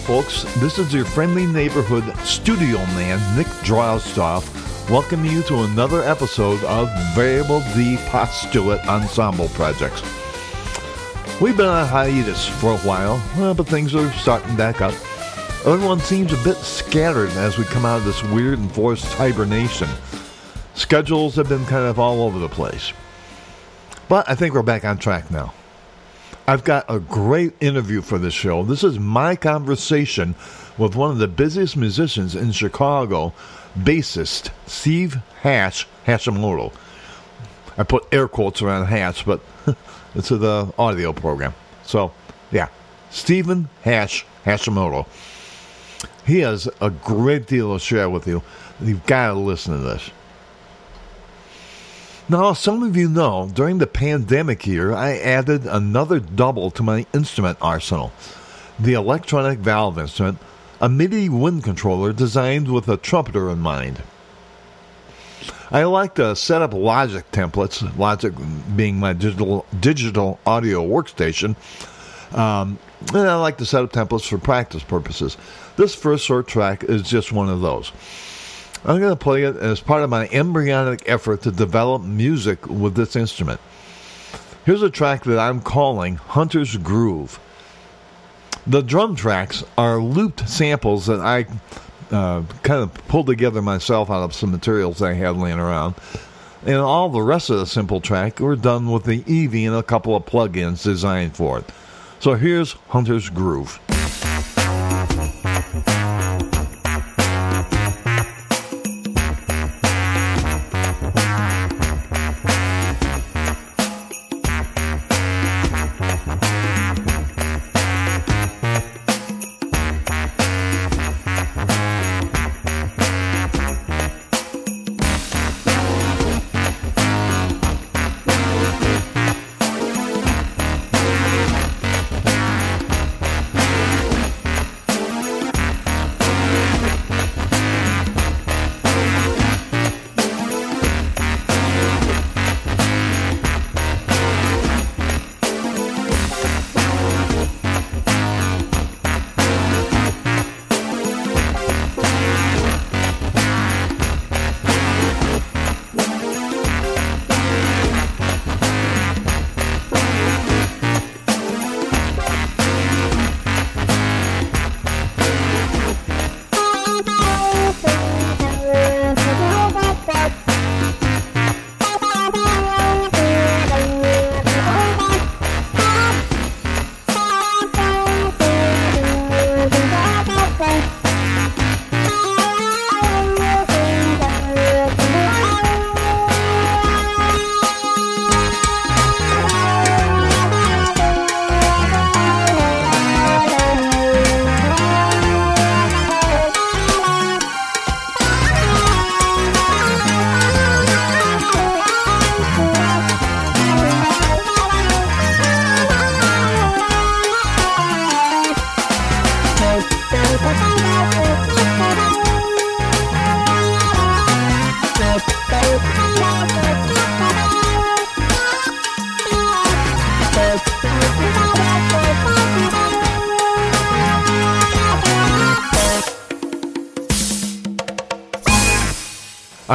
Folks. This is your friendly neighborhood studio man, Nick Drozdoff, welcoming you to another episode of Variable D Postulate Ensemble Projects. We've been on hiatus for a while, uh, but things are starting back up. Everyone seems a bit scattered as we come out of this weird and forced hibernation. Schedules have been kind of all over the place. But I think we're back on track now. I've got a great interview for this show. This is my conversation with one of the busiest musicians in Chicago, bassist Steve Hash Hashimoto. I put air quotes around Hash, but it's the audio program. So, yeah, Stephen Hash Hashimoto. He has a great deal to share with you. You've got to listen to this. Now, some of you know, during the pandemic year, I added another double to my instrument arsenal the electronic valve instrument, a MIDI wind controller designed with a trumpeter in mind. I like to set up Logic templates, Logic being my digital, digital audio workstation, um, and I like to set up templates for practice purposes. This first short track is just one of those. I'm going to play it as part of my embryonic effort to develop music with this instrument. Here's a track that I'm calling Hunter's Groove. The drum tracks are looped samples that I uh, kind of pulled together myself out of some materials I had laying around. And all the rest of the simple track were done with the Eevee and a couple of plugins designed for it. So here's Hunter's Groove.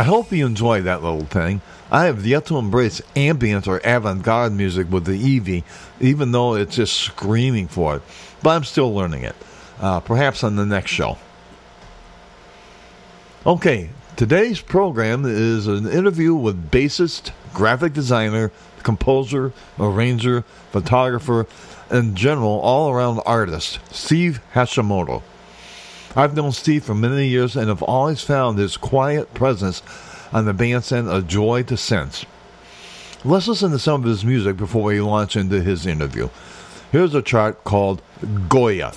Hope you enjoy that little thing. I have yet to embrace ambient or avant garde music with the Eevee, even though it's just screaming for it. But I'm still learning it. Uh, perhaps on the next show. Okay, today's program is an interview with bassist, graphic designer, composer, arranger, photographer, and general all around artist, Steve Hashimoto. I've known Steve for many years and have always found his quiet presence on the bandstand a joy to sense. Let's listen to some of his music before we launch into his interview. Here's a chart called Goya.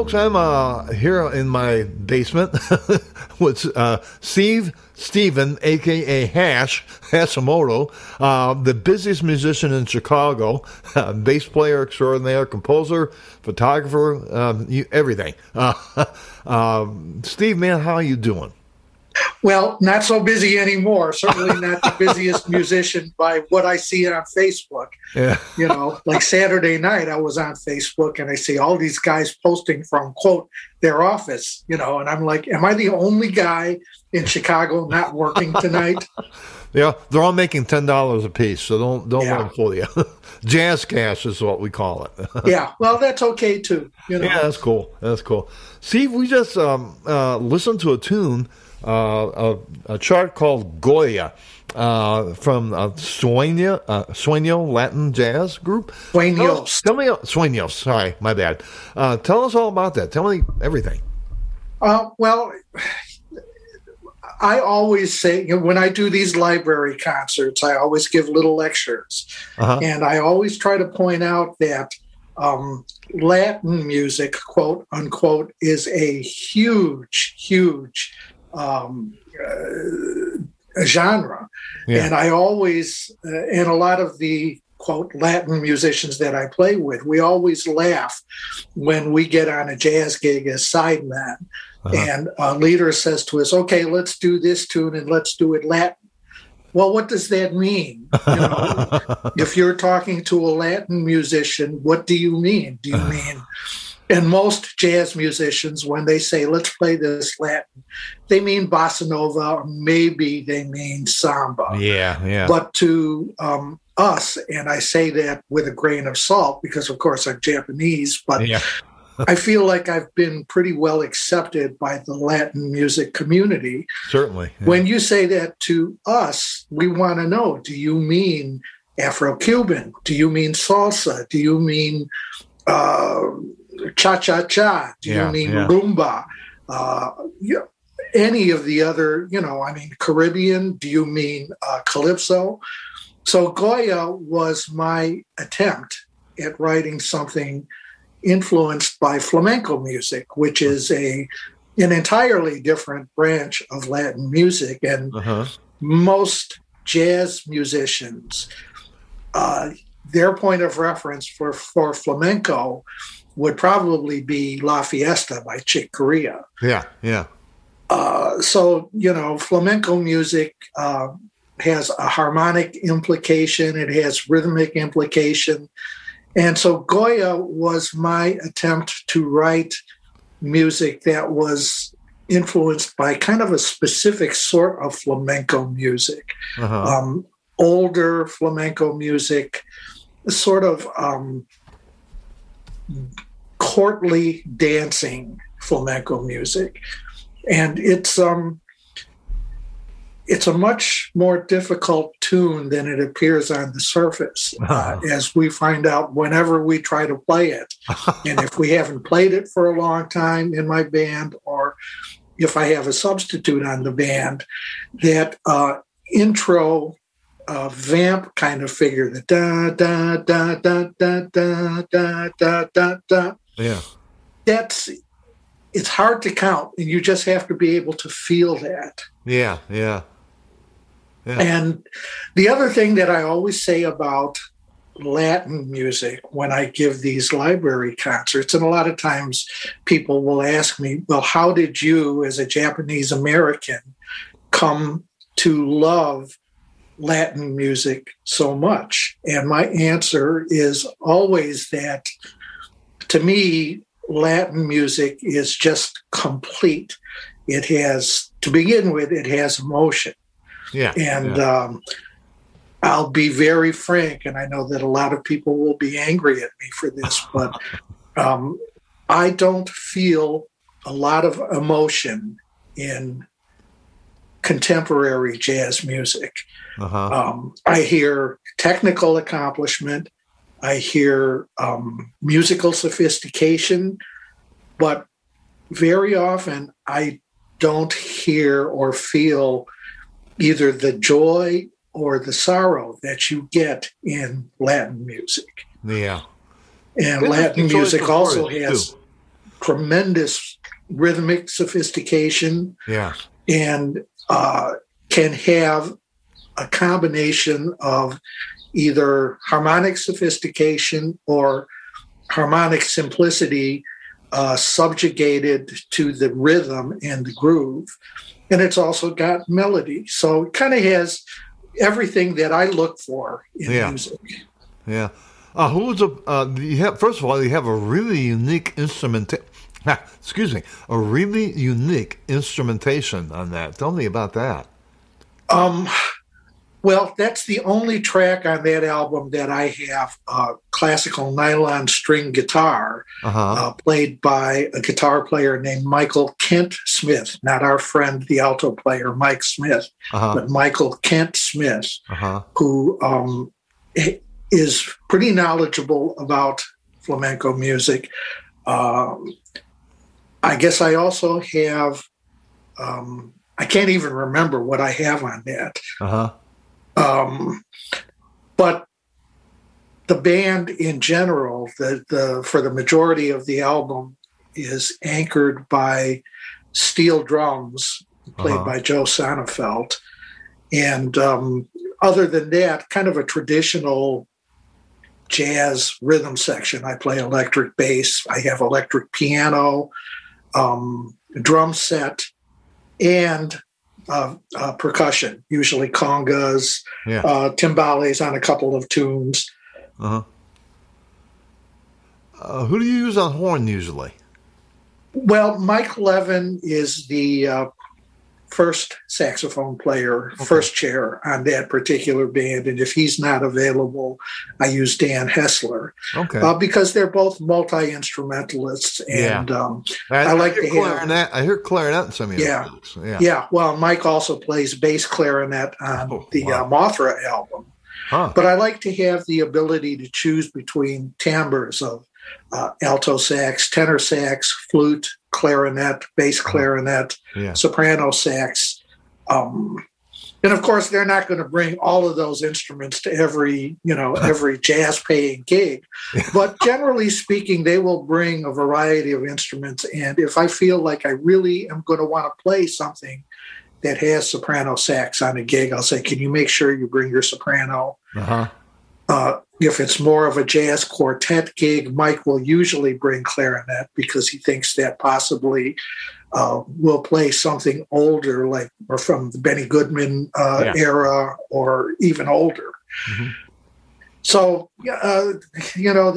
Folks, I'm uh, here in my basement with uh, Steve Steven, aka Hash Hashimoto, uh, the busiest musician in Chicago, bass player extraordinaire, composer, photographer, um, you, everything. Uh, um, Steve, man, how are you doing? Well, not so busy anymore. Certainly not the busiest musician by what I see on Facebook. Yeah. You know, like Saturday night, I was on Facebook and I see all these guys posting from quote their office. You know, and I'm like, am I the only guy in Chicago not working tonight? yeah, they're all making ten dollars a piece, so don't don't yeah. let them fool you. Jazz cash is what we call it. yeah, well, that's okay too. You know? Yeah, that's cool. That's cool. Steve, we just um, uh, listened to a tune a, a, chart called Goya uh, from uh, Sueño, uh, Sueño Latin Jazz Group. Sueños. Tell, tell me, Sueños, sorry, my bad. Uh, tell us all about that. Tell me everything. Uh, well, I always say, you know, when I do these library concerts, I always give little lectures. Uh-huh. And I always try to point out that um, Latin music, quote unquote, is a huge, huge um, uh, genre. Yeah. And I always, uh, and a lot of the quote Latin musicians that I play with, we always laugh when we get on a jazz gig as sidemen. Uh-huh. And a leader says to us, okay, let's do this tune and let's do it Latin. Well, what does that mean? You know, if you're talking to a Latin musician, what do you mean? Do you mean and most jazz musicians, when they say, let's play this Latin, they mean bossa nova, or maybe they mean samba. Yeah, yeah. But to um, us, and I say that with a grain of salt because, of course, I'm Japanese, but yeah. I feel like I've been pretty well accepted by the Latin music community. Certainly. Yeah. When you say that to us, we want to know do you mean Afro Cuban? Do you mean salsa? Do you mean. Uh, cha cha cha? Do yeah, you mean yeah. rumba? Uh, you, any of the other, you know, I mean, Caribbean? Do you mean uh, calypso? So Goya was my attempt at writing something influenced by flamenco music, which is a an entirely different branch of Latin music, and uh-huh. most jazz musicians, uh, their point of reference for for flamenco would probably be La Fiesta by Chick Corea. Yeah, yeah. Uh, so, you know, flamenco music uh, has a harmonic implication, it has rhythmic implication. And so Goya was my attempt to write music that was influenced by kind of a specific sort of flamenco music. Uh-huh. Um, older flamenco music, sort of um, courtly dancing flamenco music, and it's um it's a much more difficult tune than it appears on the surface, uh, as we find out whenever we try to play it. and if we haven't played it for a long time in my band, or if I have a substitute on the band, that uh, intro uh, vamp kind of figure, the da da da da da da da da da da. Yeah. That's it's hard to count, and you just have to be able to feel that. Yeah, yeah. yeah. And the other thing that I always say about Latin music when I give these library concerts, and a lot of times people will ask me, Well, how did you, as a Japanese American, come to love Latin music so much? And my answer is always that to me, Latin music is just complete. It has, to begin with, it has emotion. Yeah. And yeah. Um, I'll be very frank, and I know that a lot of people will be angry at me for this, but um, I don't feel a lot of emotion in contemporary jazz music. Uh-huh. Um, I hear technical accomplishment. I hear um, musical sophistication, but very often I don't hear or feel either the joy or the sorrow that you get in Latin music. Yeah. And Latin music also has. Too. tremendous rhythmic sophistication. Yeah. And uh, can have a combination of either harmonic sophistication or harmonic simplicity uh, subjugated to the rhythm and the groove. And it's also got melody. So it kind of has everything that I look for in yeah. music. Yeah. Uh, who's a, uh, you have, first of all, you have a really unique instrument. Excuse me, a really unique instrumentation on that. Tell me about that. Um, well, that's the only track on that album that I have uh, classical nylon string guitar uh-huh. uh, played by a guitar player named Michael Kent Smith, not our friend, the alto player Mike Smith, uh-huh. but Michael Kent Smith, uh-huh. who um, is pretty knowledgeable about flamenco music. Um, I guess I also have, um, I can't even remember what I have on that. Uh-huh. Um, but the band in general, the, the for the majority of the album, is anchored by steel drums played uh-huh. by Joe Sonnefeld. And um, other than that, kind of a traditional jazz rhythm section. I play electric bass, I have electric piano, um, drum set, and uh, uh, percussion, usually congas, yeah. uh, timbales on a couple of tunes. Uh-huh. Uh, who do you use on horn usually? Well, Mike Levin is the uh, first saxophone player, okay. first chair on that particular band. And if he's not available, I use Dan Hessler. Okay. Uh, because they're both multi instrumentalists. And yeah. um, I, I, like I to clarinet. Have, I hear clarinet in some of yeah, yeah. Yeah. Well, Mike also plays bass clarinet on oh, the wow. uh, Mothra album. Huh. But I like to have the ability to choose between timbres of uh, alto sax, tenor sax, flute, clarinet, bass uh-huh. clarinet, yeah. soprano sax. Um, and of course, they're not going to bring all of those instruments to every, you know, every jazz paying gig. But generally speaking, they will bring a variety of instruments. And if I feel like I really am going to want to play something that has soprano sax on a gig, I'll say, "Can you make sure you bring your soprano?" Uh-huh. Uh, if it's more of a jazz quartet gig, Mike will usually bring clarinet because he thinks that possibly uh, will play something older, like or from the Benny Goodman uh, yeah. era or even older. Mm-hmm. So, uh, you know,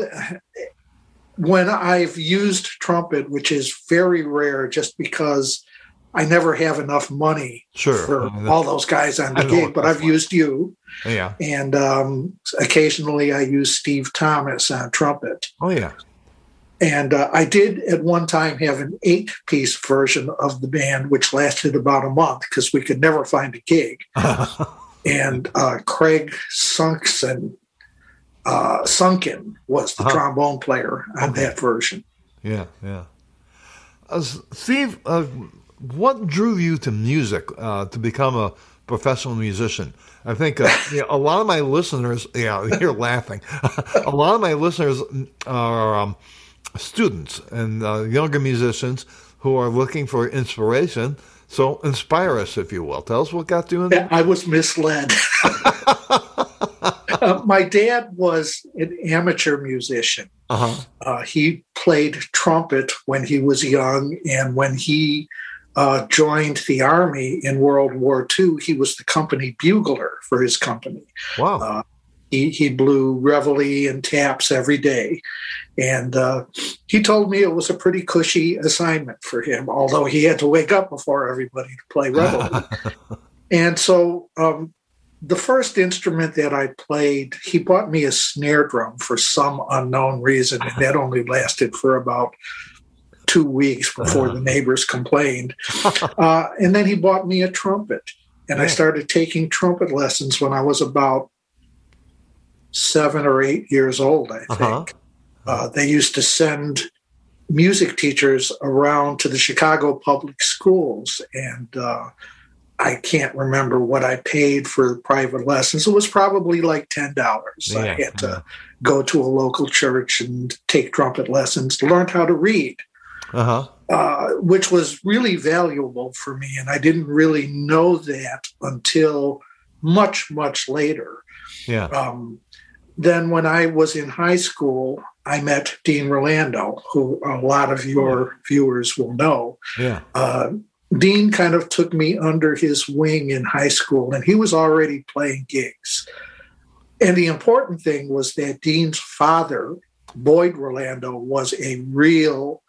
when I've used trumpet, which is very rare, just because I never have enough money sure. for all those guys on the gig, but I've fun. used you. Yeah. And um, occasionally I use Steve Thomas on trumpet. Oh, yeah. And uh, I did at one time have an eight piece version of the band, which lasted about a month because we could never find a gig. and uh, Craig Sunkson, uh, Sunken was the uh-huh. trombone player on okay. that version. Yeah, yeah. Uh, Steve, uh, what drew you to music uh, to become a professional musician? I think uh, you know, a lot of my listeners, yeah, you're laughing. a lot of my listeners are um, students and uh, younger musicians who are looking for inspiration. So inspire us, if you will. Tell us what got you in. there. I was misled. uh, my dad was an amateur musician. Uh-huh. Uh, he played trumpet when he was young, and when he uh, joined the army in World War II, he was the company bugler for his company. Wow. Uh, he, he blew reveille and taps every day. And uh, he told me it was a pretty cushy assignment for him, although he had to wake up before everybody to play reveille. and so um, the first instrument that I played, he bought me a snare drum for some unknown reason, and that only lasted for about two weeks before uh-huh. the neighbors complained. Uh, and then he bought me a trumpet. And yeah. I started taking trumpet lessons when I was about seven or eight years old, I uh-huh. think. Uh-huh. Uh, they used to send music teachers around to the Chicago public schools. And uh, I can't remember what I paid for private lessons. It was probably like $10. Yeah. I had to go to a local church and take trumpet lessons, learn how to read. Uh-huh. uh, which was really valuable for me. And I didn't really know that until much, much later. Yeah. Um, then, when I was in high school, I met Dean Rolando, who a lot of your viewers will know. Yeah. Uh, Dean kind of took me under his wing in high school, and he was already playing gigs. And the important thing was that Dean's father, Boyd Rolando, was a real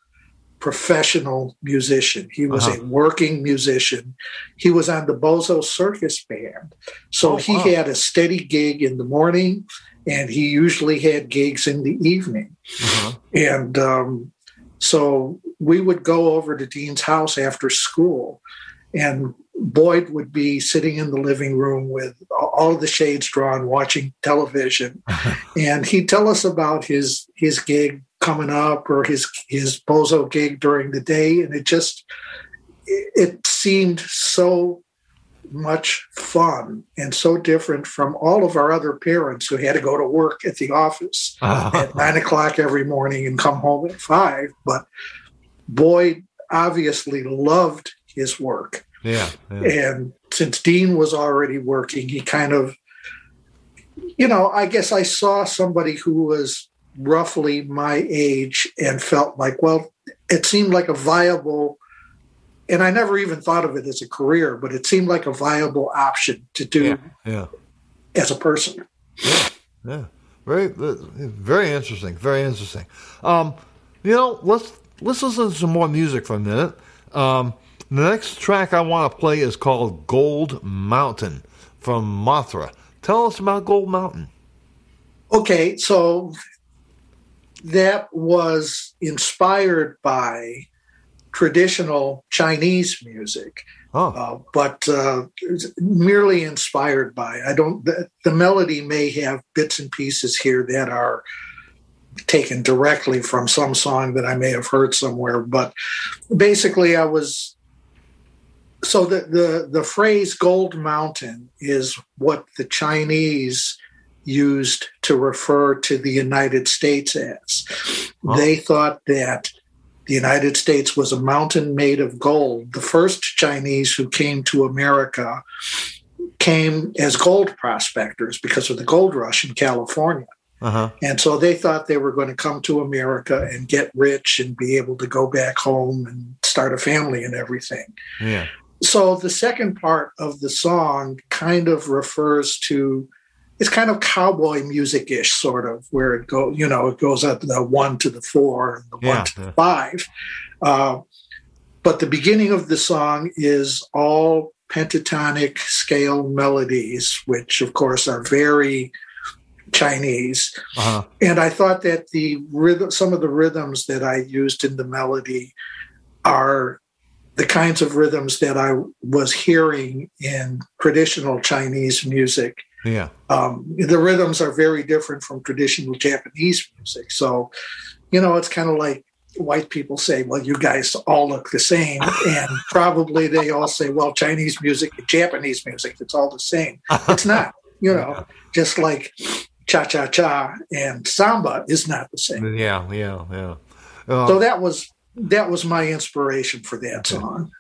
professional musician. He was uh-huh. a working musician. He was on the Bozo Circus Band. So oh, he wow. had a steady gig in the morning and he usually had gigs in the evening. Uh-huh. And um, so we would go over to Dean's house after school, and Boyd would be sitting in the living room with all the shades drawn, watching television, and he'd tell us about his his gig coming up or his his bozo gig during the day, and it just it seemed so much fun and so different from all of our other parents who had to go to work at the office uh-huh. at nine o'clock every morning and come home at five. But Boyd obviously loved his work. Yeah, yeah. And since Dean was already working, he kind of, you know, I guess I saw somebody who was roughly my age and felt like, well, it seemed like a viable and I never even thought of it as a career, but it seemed like a viable option to do yeah, yeah. as a person. Yeah, yeah, very, very interesting. Very interesting. Um, you know, let's let's listen to some more music for a minute. Um, the next track I want to play is called "Gold Mountain" from Mothra. Tell us about Gold Mountain. Okay, so that was inspired by traditional Chinese music, oh. uh, but uh, merely inspired by. I don't. The, the, melody may have bits and pieces here that are taken directly from some song that I may have heard somewhere, but basically, I was. So the the the phrase "Gold Mountain" is what the Chinese used to refer to the United States as. Oh. They thought that the United States was a mountain made of gold. The first Chinese who came to America came as gold prospectors because of the gold rush in California. Uh-huh. And so they thought they were going to come to America and get rich and be able to go back home and start a family and everything. Yeah. So the second part of the song kind of refers to it's kind of cowboy music ish, sort of, where it go, you know, it goes up the one to the four and the yeah, one to the five. Uh, but the beginning of the song is all pentatonic scale melodies, which of course are very Chinese. Uh-huh. And I thought that the rhythm, some of the rhythms that I used in the melody are the kinds of rhythms that I was hearing in traditional Chinese music yeah. Um, the rhythms are very different from traditional Japanese music. So, you know, it's kind of like white people say, well, you guys all look the same. And probably they all say, well, Chinese music and Japanese music, it's all the same. It's not, you know, just like cha cha cha and samba is not the same. Yeah, yeah, yeah. Um, so that was that was my inspiration for that song.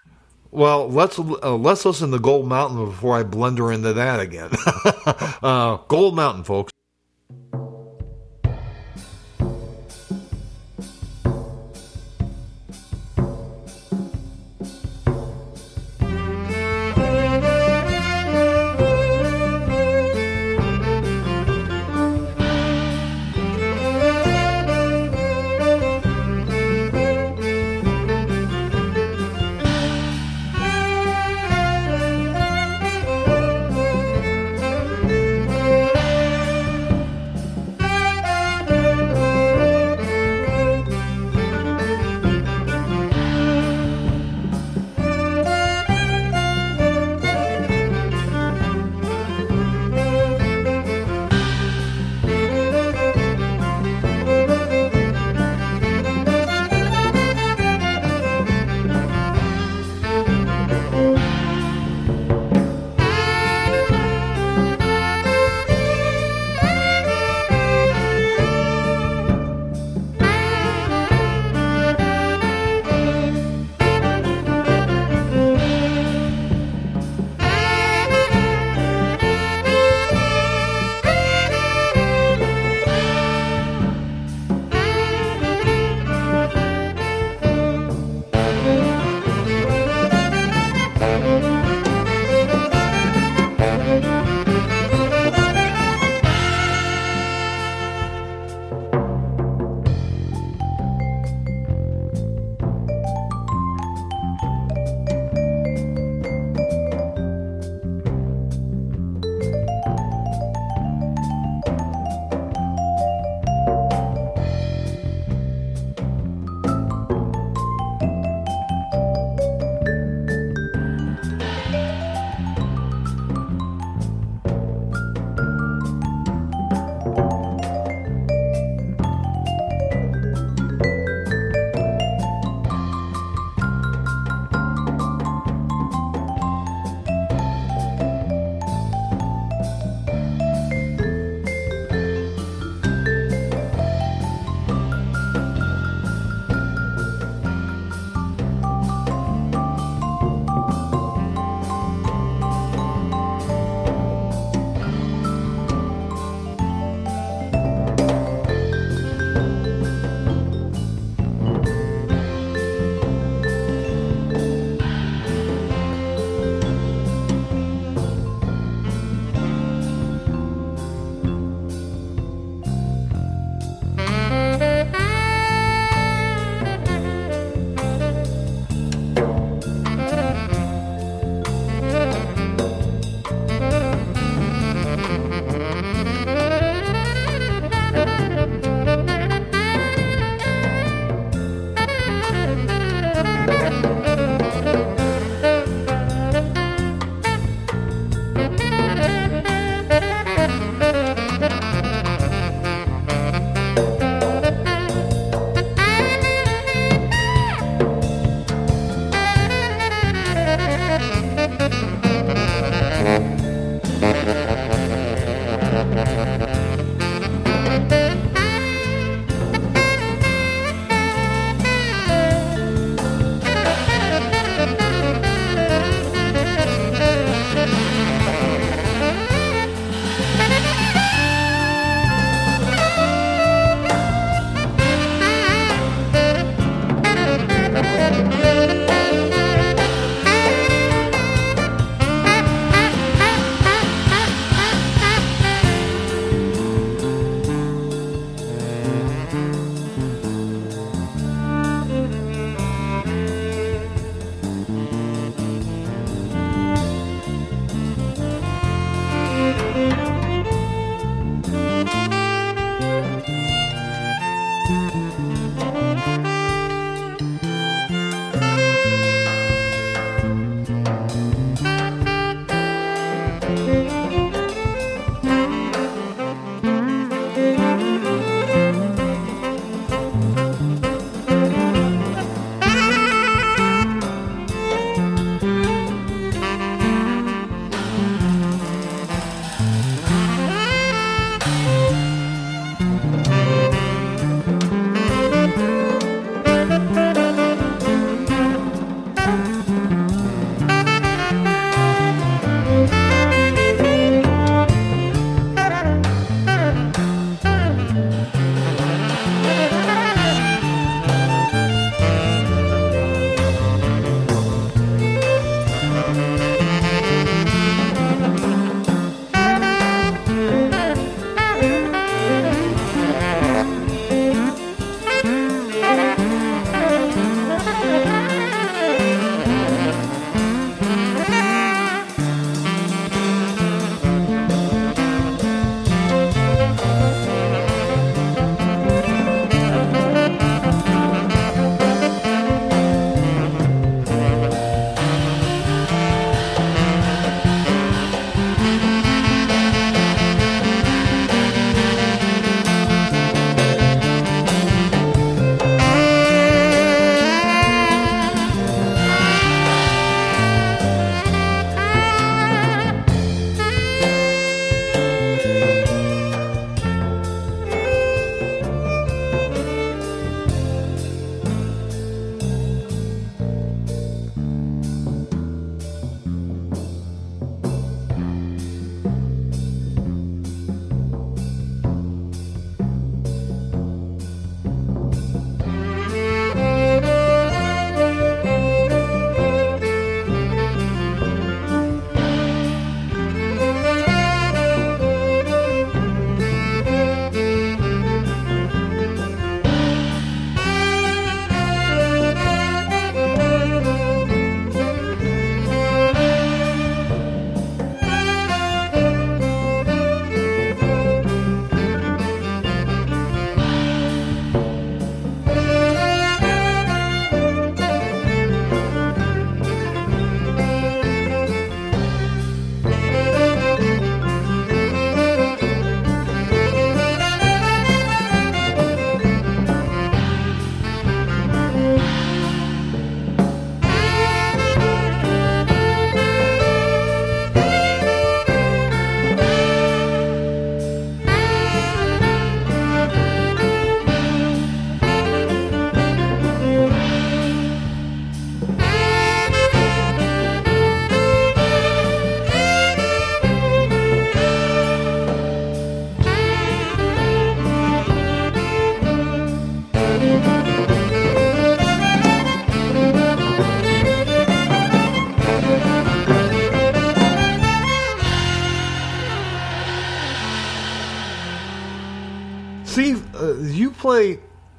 Well, let's uh, let's listen to Gold Mountain before I blunder into that again. uh, Gold Mountain, folks.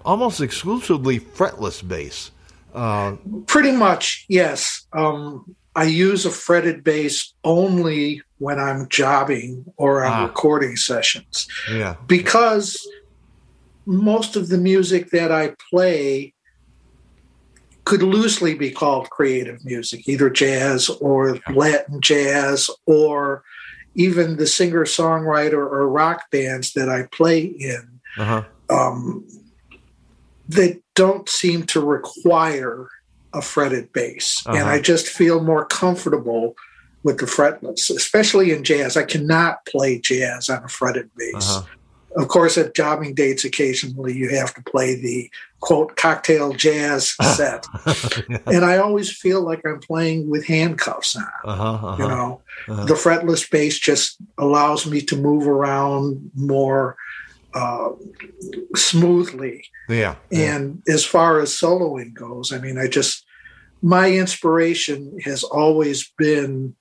Almost exclusively fretless bass. Uh, Pretty much, yes. Um, I use a fretted bass only when I'm jobbing or on ah. recording sessions. Yeah. Because most of the music that I play could loosely be called creative music, either jazz or Latin jazz, or even the singer songwriter or rock bands that I play in uh-huh. um, that don't seem to require a fretted bass. Uh-huh. And I just feel more comfortable with the fretless, especially in jazz. I cannot play jazz on a fretted bass. Uh-huh. Of course, at jobbing dates, occasionally you have to play the quote cocktail jazz set, and I always feel like I'm playing with handcuffs on. Uh-huh, uh-huh, you know, uh-huh. the fretless bass just allows me to move around more uh, smoothly. Yeah, yeah. And as far as soloing goes, I mean, I just my inspiration has always been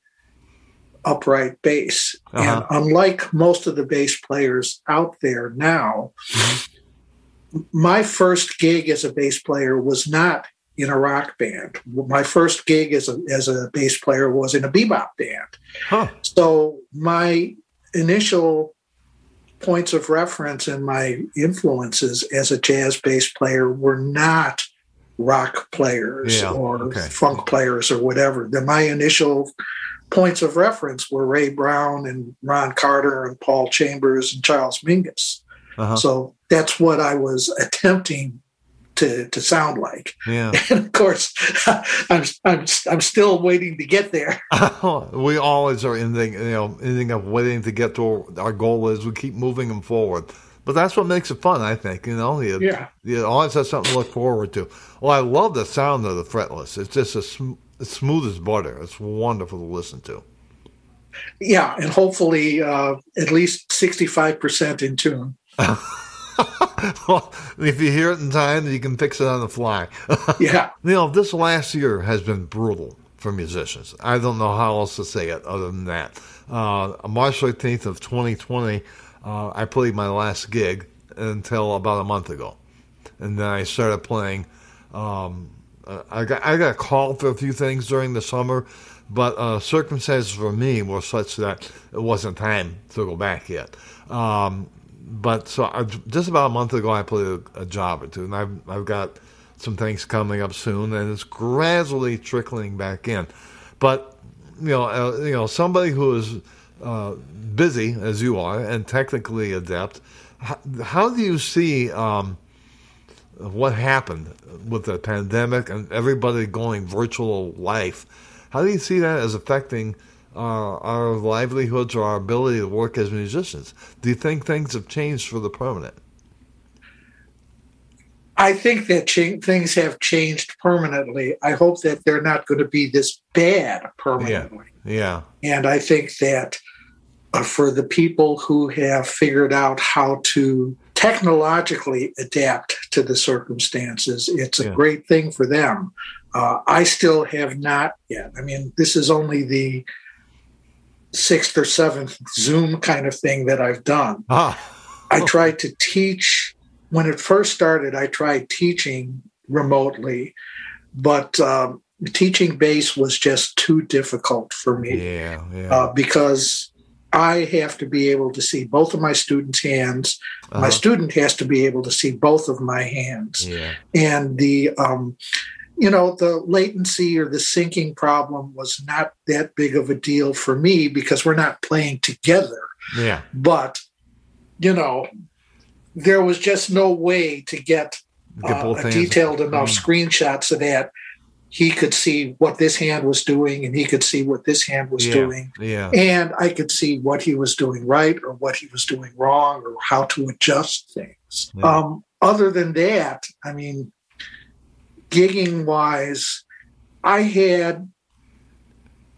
upright bass. Uh-huh. And unlike most of the bass players out there now, mm-hmm. my first gig as a bass player was not in a rock band. My first gig as a, as a bass player was in a bebop band. Huh. So my initial points of reference and my influences as a jazz bass player were not rock players yeah, or okay. funk players or whatever. The, my initial points of reference were Ray Brown and Ron Carter and Paul Chambers and Charles Mingus. Uh-huh. So that's what I was attempting to to sound like. Yeah. And of course, I'm I'm I'm still waiting to get there. we always are ending you know ending up waiting to get to our goal is we keep moving them forward. But that's what makes it fun, I think. You know, you, yeah. You always have something to look forward to. Well, I love the sound of the fretless. It's just a sm- it's smooth as butter. It's wonderful to listen to. Yeah, and hopefully uh, at least 65% in tune. well, if you hear it in time, you can fix it on the fly. yeah. You know, this last year has been brutal for musicians. I don't know how else to say it other than that. Uh, March 18th of 2020, uh, I played my last gig until about a month ago. And then I started playing um, I got I got called for a few things during the summer, but uh, circumstances for me were such that it wasn't time to go back yet. Um, but so I, just about a month ago, I played a, a, job or two, and I've I've got some things coming up soon, and it's gradually trickling back in. But you know, uh, you know, somebody who is uh, busy as you are and technically adept, how, how do you see? Um, what happened with the pandemic and everybody going virtual life. How do you see that as affecting uh, our livelihoods or our ability to work as musicians? Do you think things have changed for the permanent? I think that ch- things have changed permanently. I hope that they're not going to be this bad permanently. Yeah. yeah. And I think that uh, for the people who have figured out how to technologically adapt to the circumstances. It's a yeah. great thing for them. Uh, I still have not yet. I mean, this is only the sixth or seventh Zoom kind of thing that I've done. Ah. I tried to teach when it first started. I tried teaching remotely, but um, teaching bass was just too difficult for me. Yeah, yeah. Uh, because I have to be able to see both of my students' hands. Uh-huh. My student has to be able to see both of my hands. Yeah. And the, um, you know, the latency or the syncing problem was not that big of a deal for me because we're not playing together. Yeah. But, you know, there was just no way to get, uh, a detailed enough mm. screenshot so that he could see what this hand was doing and he could see what this hand was yeah, doing. Yeah. And I could see what he was doing right or what he was doing wrong or how to adjust things. Yeah. Um, other than that, I mean, gigging wise, I had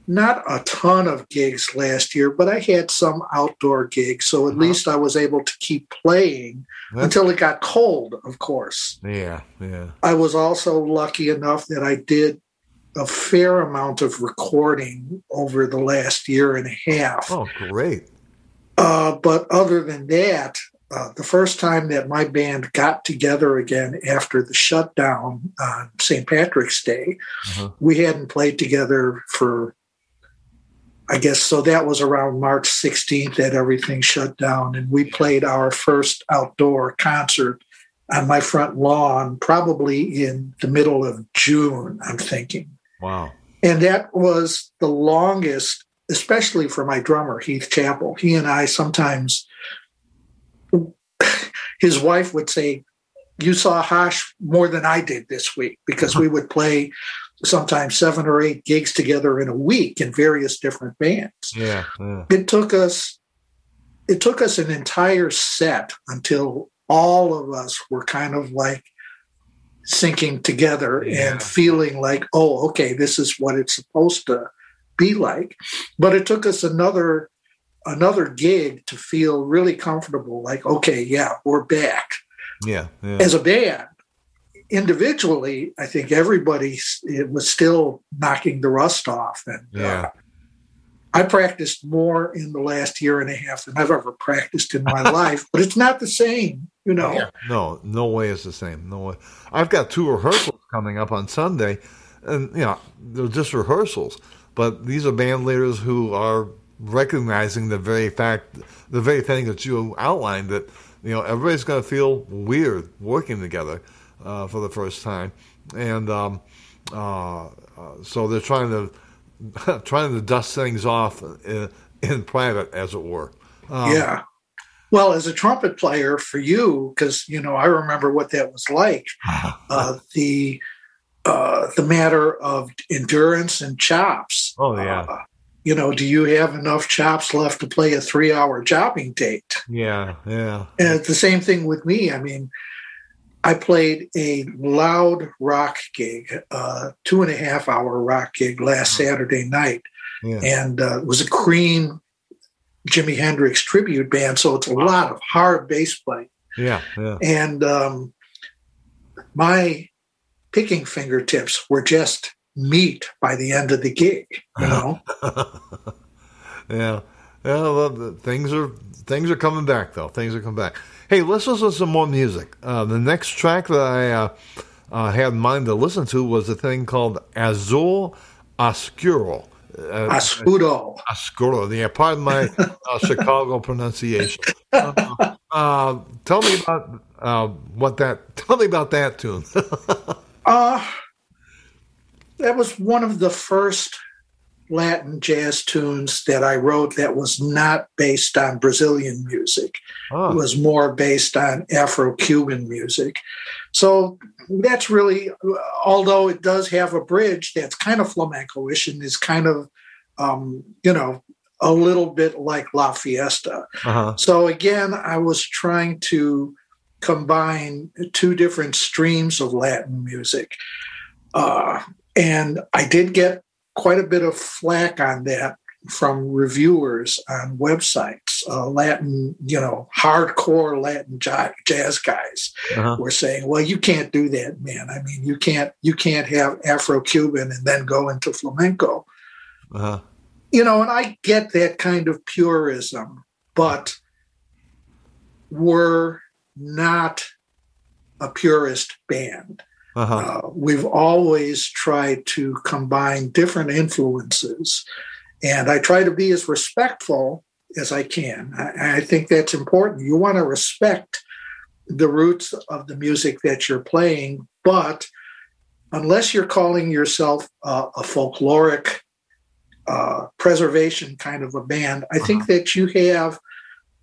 not a ton of gigs last year, but I had some outdoor gigs. So at uh-huh. least I was able to keep playing That's until it got cold, of course. Yeah, yeah. I was also lucky enough that I did a fair amount of recording over the last year and a half. Oh, great. Uh, but other than that, uh, the first time that my band got together again after the shutdown on St. Patrick's Day. Uh-huh. We hadn't played together for, I guess, so that was around March 16th that everything shut down. And we played our first outdoor concert on my front lawn, probably in the middle of June, I'm thinking. Wow. And that was the longest, especially for my drummer, Heath Chappell. He and I sometimes, his wife would say, You saw Hosh more than I did this week because we would play sometimes seven or eight gigs together in a week in various different bands. Yeah, yeah. It took us it took us an entire set until all of us were kind of like syncing together yeah. and feeling like, oh, okay, this is what it's supposed to be like. But it took us another another gig to feel really comfortable, like, okay, yeah, we're back. Yeah. yeah. As a band. Individually, I think everybody it was still knocking the rust off. And yeah. Uh, I practiced more in the last year and a half than I've ever practiced in my life, but it's not the same, you know. Yeah. No, no way it's the same. No way. I've got two rehearsals coming up on Sunday, and you know they're just rehearsals, but these are band leaders who are recognizing the very fact, the very thing that you outlined that you know everybody's going to feel weird working together uh, for the first time, and um, uh, uh, so they're trying to trying to dust things off in, in private, as it were. Um, yeah. Well, as a trumpet player for you, because you know I remember what that was like. uh, the uh, the matter of endurance and chops. Oh yeah. Uh, you know, do you have enough chops left to play a three-hour jobbing date? Yeah, yeah. And it's the same thing with me. I mean, I played a loud rock gig, uh, two and a half hour rock gig last Saturday night, yeah. and uh, it was a Cream Jimi Hendrix tribute band, so it's a lot of hard bass playing. Yeah, yeah. And um, my picking fingertips were just meat by the end of the gig. You know. yeah. Yeah, well, things are things are coming back though. Things are coming back. Hey, let's listen to some more music. Uh, the next track that I uh, uh, had in mind to listen to was a thing called Azul Oscuro. Uh, Oscuro. Oscuro. Yeah, pardon my uh, Chicago pronunciation. Uh, uh, tell me about uh, what that. Tell me about that tune. uh, that was one of the first Latin jazz tunes that I wrote that was not based on Brazilian music. Oh. It was more based on Afro Cuban music. So that's really, although it does have a bridge that's kind of flamenco ish and is kind of, um, you know, a little bit like La Fiesta. Uh-huh. So again, I was trying to combine two different streams of Latin music. Uh, and I did get quite a bit of flack on that from reviewers on websites. Uh, Latin, you know, hardcore Latin jazz guys uh-huh. were saying, "Well, you can't do that, man. I mean, you can't you can't have Afro-Cuban and then go into flamenco." Uh-huh. You know, and I get that kind of purism, but we're not a purist band. Uh-huh. Uh, we've always tried to combine different influences, and I try to be as respectful as I can. I, I think that's important. You want to respect the roots of the music that you're playing, but unless you're calling yourself uh, a folkloric uh, preservation kind of a band, I uh-huh. think that you have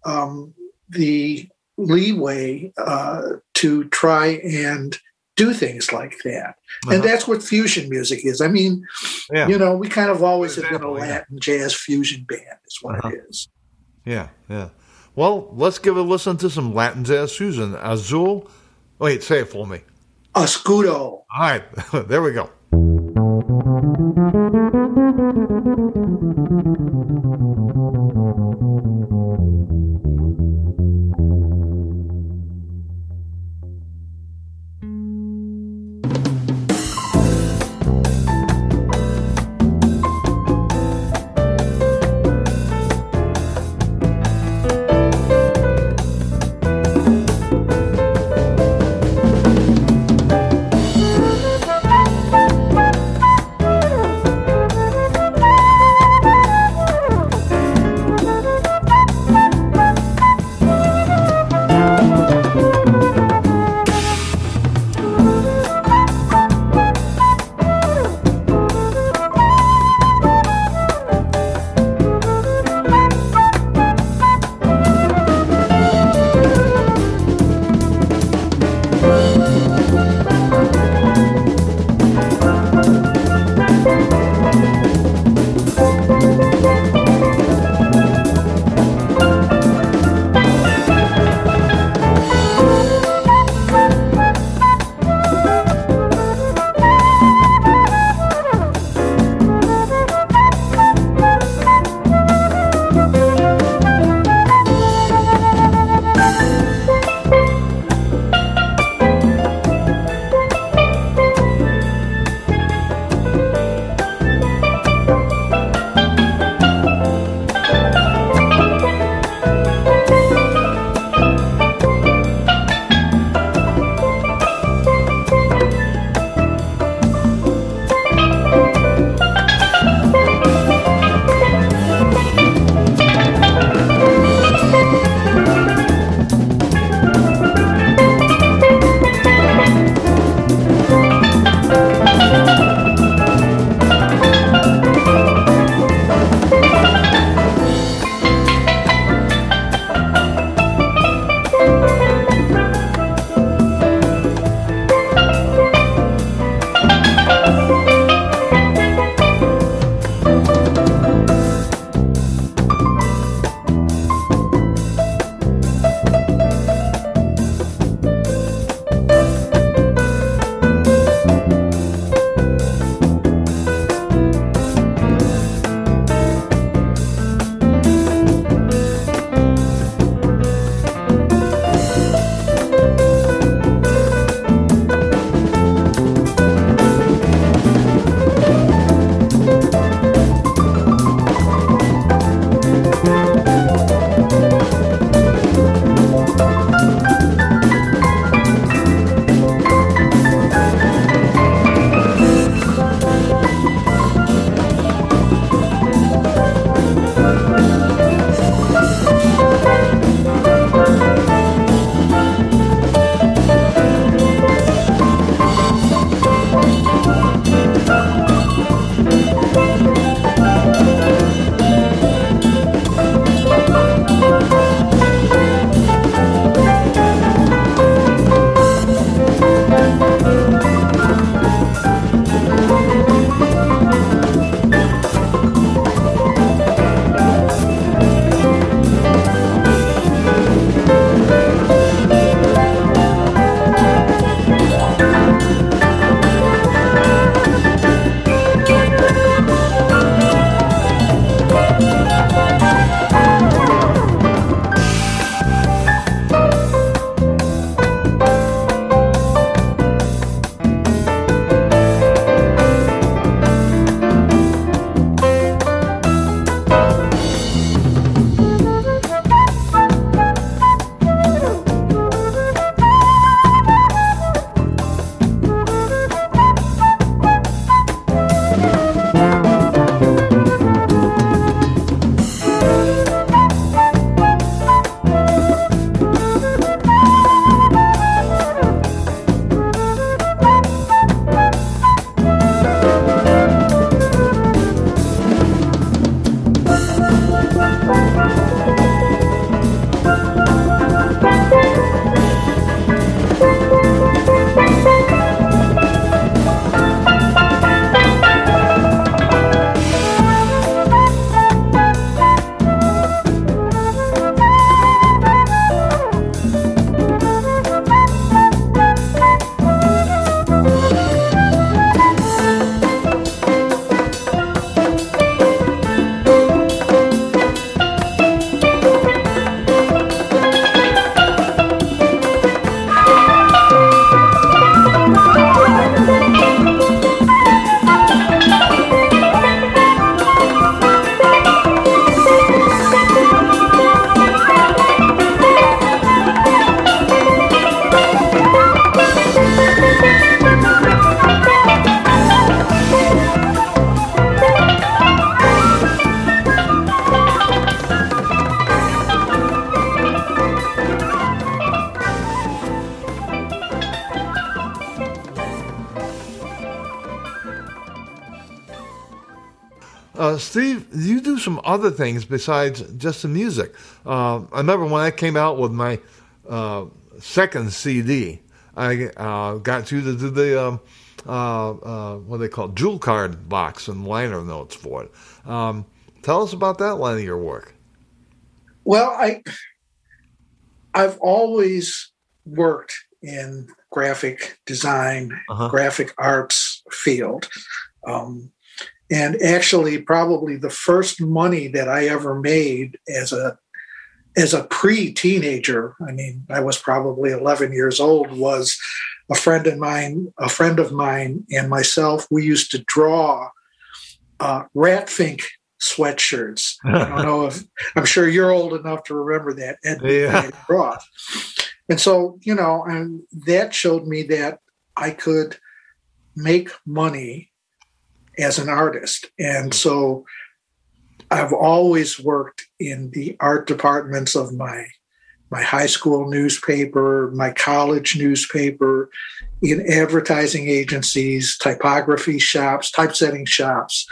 um, the leeway uh, to try and do things like that. Uh-huh. And that's what fusion music is. I mean, yeah. you know, we kind of always have been a Latin jazz fusion band, is what uh-huh. it is. Yeah, yeah. Well, let's give a listen to some Latin jazz fusion. Azul. Wait, say it for me. Oscuro. All right, there we go. Other things besides just the music. Uh, I remember when I came out with my uh, second CD, I uh, got you to do the um, uh, uh, what they call jewel card box and liner notes for it. Um, tell us about that line of your work. Well, I I've always worked in graphic design, uh-huh. graphic arts field. Um, and actually, probably the first money that I ever made as a as a pre-teenager, I mean, I was probably 11 years old, was a friend of mine, a friend of mine and myself, we used to draw uh, Ratfink sweatshirts. I don't know if I'm sure you're old enough to remember that Ed yeah. Roth. And so, you know, and that showed me that I could make money as an artist. And so I've always worked in the art departments of my my high school newspaper, my college newspaper, in advertising agencies, typography shops, typesetting shops.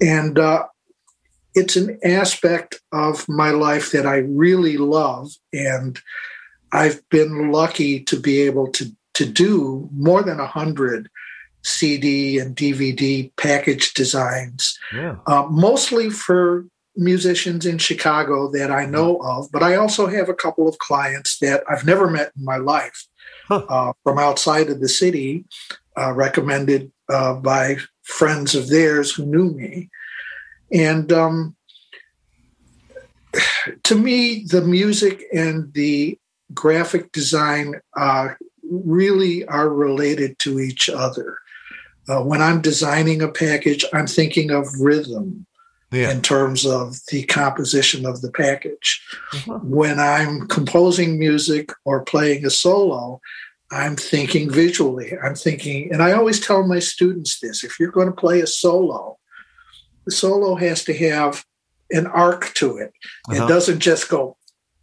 And uh, it's an aspect of my life that I really love. And I've been lucky to be able to, to do more than a hundred CD and DVD package designs, yeah. uh, mostly for musicians in Chicago that I know of, but I also have a couple of clients that I've never met in my life huh. uh, from outside of the city, uh, recommended uh, by friends of theirs who knew me. And um, to me, the music and the graphic design uh, really are related to each other. Uh, when I'm designing a package, I'm thinking of rhythm yeah. in terms of the composition of the package. Uh-huh. When I'm composing music or playing a solo, I'm thinking visually. I'm thinking, and I always tell my students this if you're going to play a solo, the solo has to have an arc to it. Uh-huh. It doesn't just go,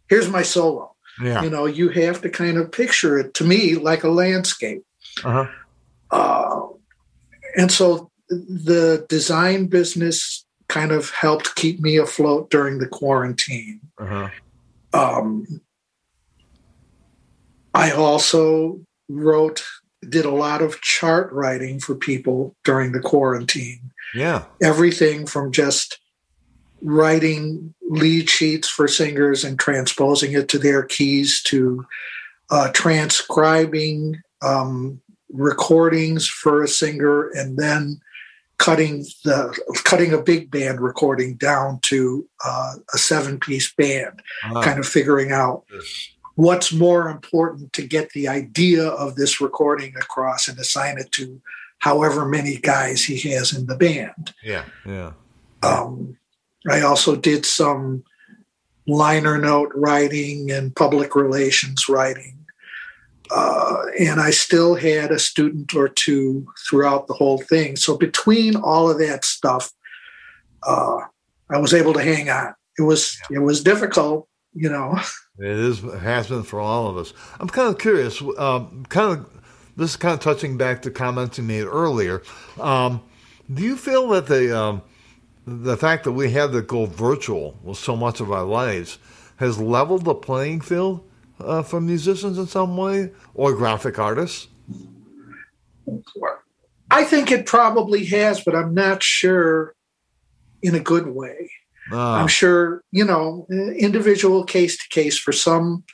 here's my solo. Yeah. You know, you have to kind of picture it to me like a landscape. Uh-huh. Uh, and so the design business kind of helped keep me afloat during the quarantine. Uh-huh. Um, I also wrote, did a lot of chart writing for people during the quarantine. Yeah. Everything from just writing lead sheets for singers and transposing it to their keys to uh, transcribing um, recordings for a singer and then cutting the cutting a big band recording down to uh, a seven piece band uh-huh. kind of figuring out what's more important to get the idea of this recording across and assign it to however many guys he has in the band yeah yeah um, I also did some liner note writing and public relations writing. Uh, and I still had a student or two throughout the whole thing. So between all of that stuff, uh, I was able to hang on. It was it was difficult, you know. It is it has been for all of us. I'm kind of curious. Um, kind of this is kind of touching back to comments you made earlier. Um, do you feel that the um, the fact that we had to go virtual with so much of our lives has leveled the playing field uh, for musicians in some way or graphic artists? I think it probably has, but I'm not sure in a good way. Ah. I'm sure, you know, individual case to case for some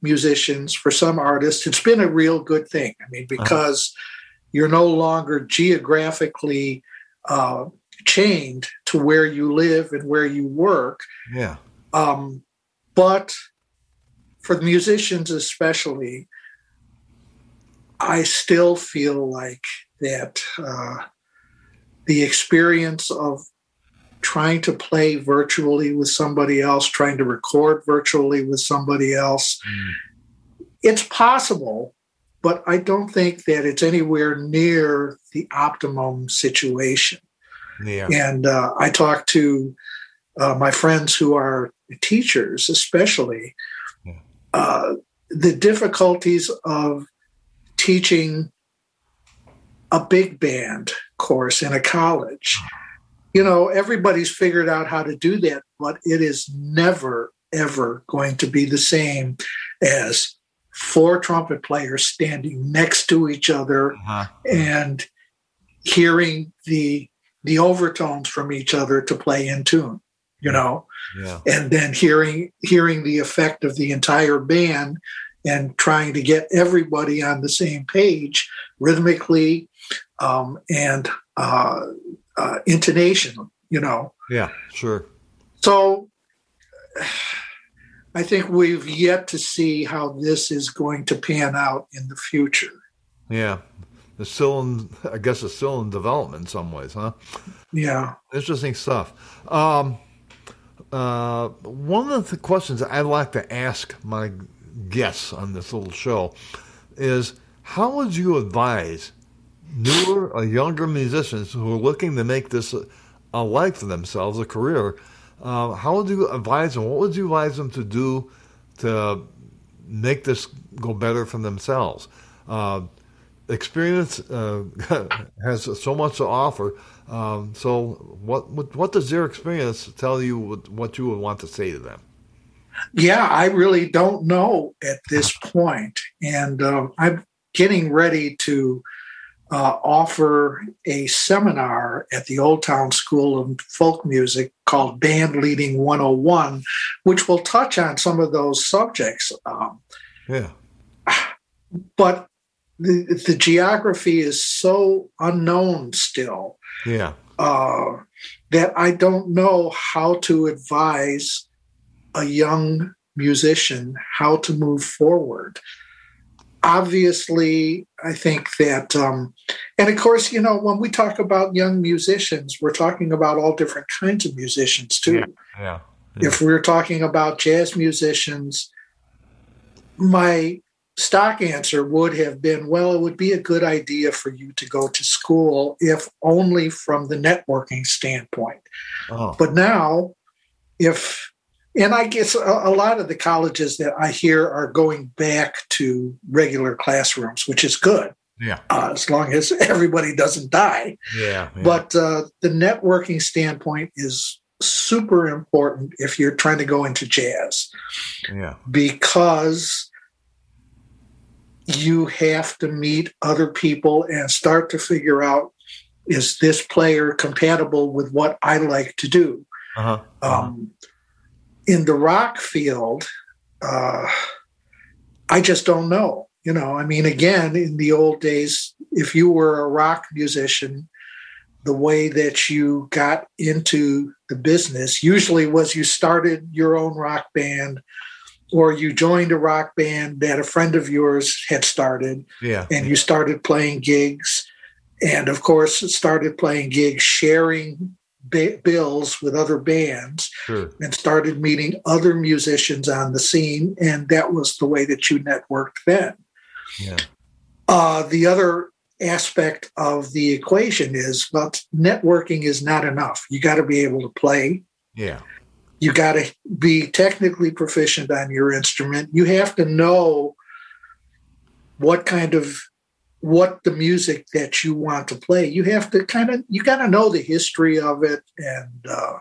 musicians, for some artists, it's been a real good thing. I mean, uh-huh. because uh-huh. you're no longer geographically uh, chained to where you live and where you work. Yeah. Um, but for the musicians, especially, I still feel like that uh, the experience of trying to play virtually with somebody else, trying to record virtually with somebody else, mm. it's possible, but I don't think that it's anywhere near the optimum situation. Yeah. And uh, I talk to uh, my friends who are teachers, especially. Uh, the difficulties of teaching a big band course in a college. you know, everybody's figured out how to do that, but it is never, ever going to be the same as four trumpet players standing next to each other uh-huh. and hearing the the overtones from each other to play in tune you know yeah. and then hearing hearing the effect of the entire band and trying to get everybody on the same page rhythmically um, and uh, uh, intonation you know? Yeah sure. So i think we've yet to see how this is going to pan out in the future. Yeah. It's still in i guess it's still in development in some ways huh? Yeah. Interesting stuff. Um, uh, one of the questions I like to ask my guests on this little show is how would you advise newer or younger musicians who are looking to make this a, life for themselves, a career? Uh, how would you advise them? What would you advise them to do to make this go better for themselves? Uh, experience uh, has so much to offer. Um, so, what, what, what does their experience tell you? What, you would want to say to them? Yeah, I really don't know at this point, and um, I'm getting ready to uh, offer a seminar at the Old Town School of Folk Music called Band Leading 101, which will touch on some of those subjects. Um, yeah. But the, the geography is so unknown still. Yeah. Uh, that I don't know how to advise a young musician how to move forward. Obviously, I think that, um, and of course, you know, when we talk about young musicians, we're talking about all different kinds of musicians too. Yeah. yeah. yeah. If we're talking about jazz musicians, my stock answer would have been well, it would be a good idea for you to go to school, if only from the networking standpoint. Oh. But now, if and I guess a, a, lot of the colleges that I hear are going back to regular classrooms, which is good. Yeah. Uh, as long as everybody doesn't die. Yeah. yeah. But uh, the networking standpoint is super important if you're trying to go into jazz. Yeah. Because you have to meet other people and start to figure out is this player compatible with what I like to do? Uh-huh. Um, in the rock field, uh, I just don't know. You know, I mean, again, in the old days, if you were a rock musician, the way that you got into the business usually was you started your own rock band or you joined a rock band that a friend of yours had started yeah. and you started playing gigs and of course started playing gigs sharing ba- bills with other bands sure. and started meeting other musicians on the scene and that was the way that you networked then. Yeah. Uh, the other aspect of the equation is but networking is not enough. You got to be able to play. Yeah you got to be technically proficient on your instrument. You have to know what kind of what the music that you want to play. You have to kind of you got to know the history of it and uh,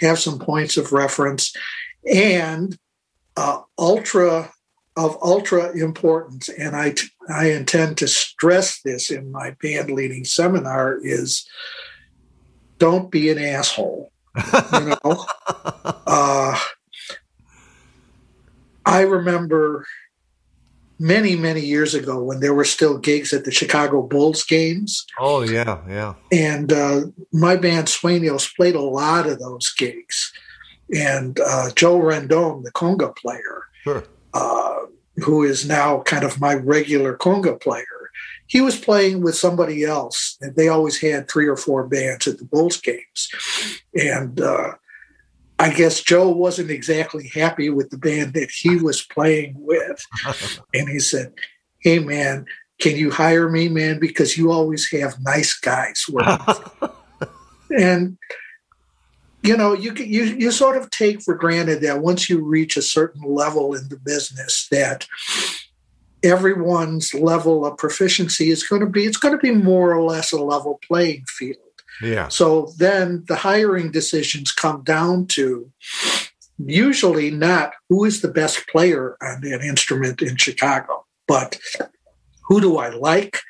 have some points of reference. And uh, ultra of ultra importance, and I I intend to stress this in my band leading seminar is don't be an asshole you know, uh, I remember many many years ago when there were still gigs at the Chicago Bulls games. Oh yeah, yeah. And uh, my band Sueños played a lot of those gigs, and uh, Joe Rendon, the conga player, sure. uh, who is now kind of my regular conga player, he was playing with somebody else. And they always had three or four bands at the Bulls games. And uh, I guess Joe wasn't exactly happy with the band that he was playing with. and he said, Hey, man, can you hire me, man? Because you always have nice guys working. and you know, you, you you sort of take for granted that once you reach a certain level in the business, that everyone's level of proficiency is going to be it's going to be more or less a level playing field Yeah. So then the hiring decisions come down to usually not who is the best player on that instrument in Chicago, but who do I like?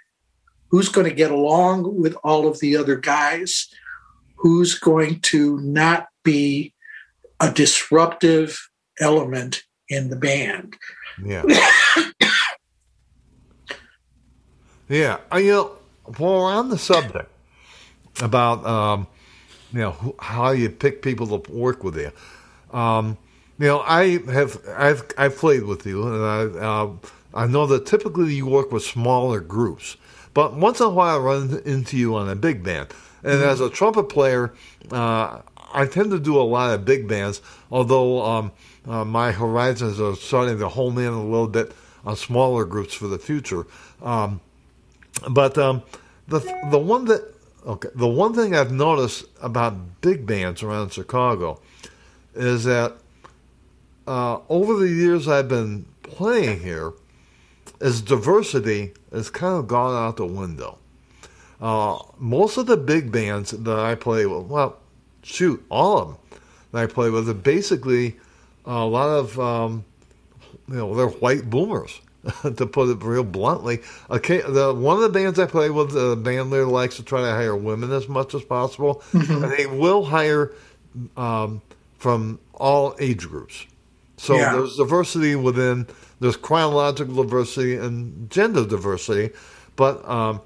Who's going to get along with all of the other guys? Who's going to not be a disruptive element in the band? Yeah. yeah. I, you know, while we're on the subject about, um, you know, how you pick people to work with you, um, you know, I have I've I've played with you, and I uh, I know that typically you work with smaller groups, but once in a while I run into you on a big band. And mm-hmm. as a trumpet player, uh, I tend to do a lot of big bands, although um, uh, my horizons are starting to home in a little bit on smaller groups for the future. Um, but um, the the one that okay, the one thing I've noticed about big bands around Chicago is that uh, over the years I've been playing here, is diversity has kind of gone out the window. Uh, most of the big bands that I play with, well, shoot, all of them that I play with are basically a lot of, um, you know, they're white boomers, to put it real bluntly. Okay, the, one of the bands I play with, the band leader likes to try to hire women as much as possible, mm-hmm. and they will hire um, from all age groups. So yeah. there's diversity within, there's chronological diversity and gender diversity, but um,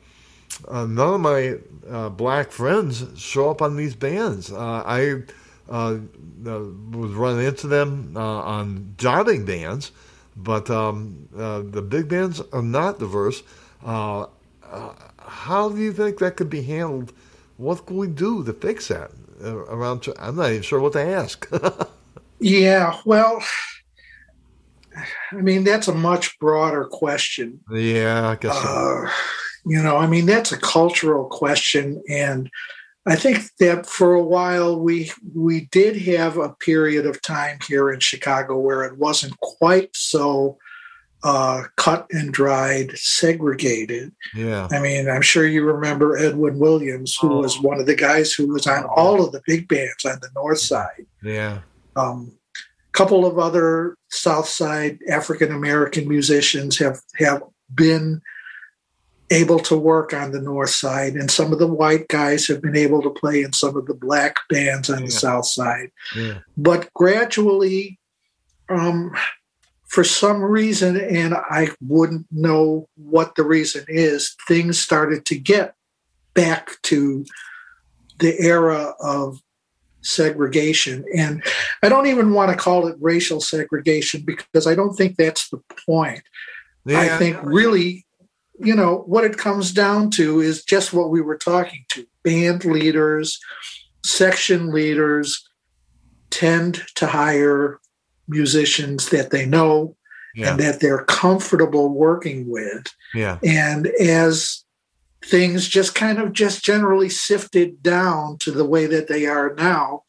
uh, none of my uh, black friends show up on these bands. Uh, I uh, uh, was running into them uh, on jobbing bands, but um, the big bands are not diverse. how do you think that could be handled? What can we do to fix that? around. I'm not even sure what to ask. yeah, well, I mean that's a much broader question. Yeah, I guess. Uh, you know, I mean that's a cultural question, and I think that for a while we we did have a period of time here in Chicago where it wasn't quite so uh, cut and dried, segregated. Yeah. I mean, I'm sure you remember Edwin Williams, who oh. was one of the guys who was on all of the big bands on the north side. Yeah. Um, couple of other South Side African American musicians have have been able to work on the north side and some of the white guys have been able to play in some of the black bands on yeah. the south side yeah. but gradually um, for some reason, and I wouldn't know what the reason is, things started to get back to the era of segregation. And I don't even want to call it racial segregation because I don't think that's the point. Yeah. I think really, you know, what it comes down to is just what we were talking to band leaders, section leaders tend to hire musicians that they know yeah. and that they're comfortable working with. Yeah. And as things just kind of just generally sifted down to the way that they are now,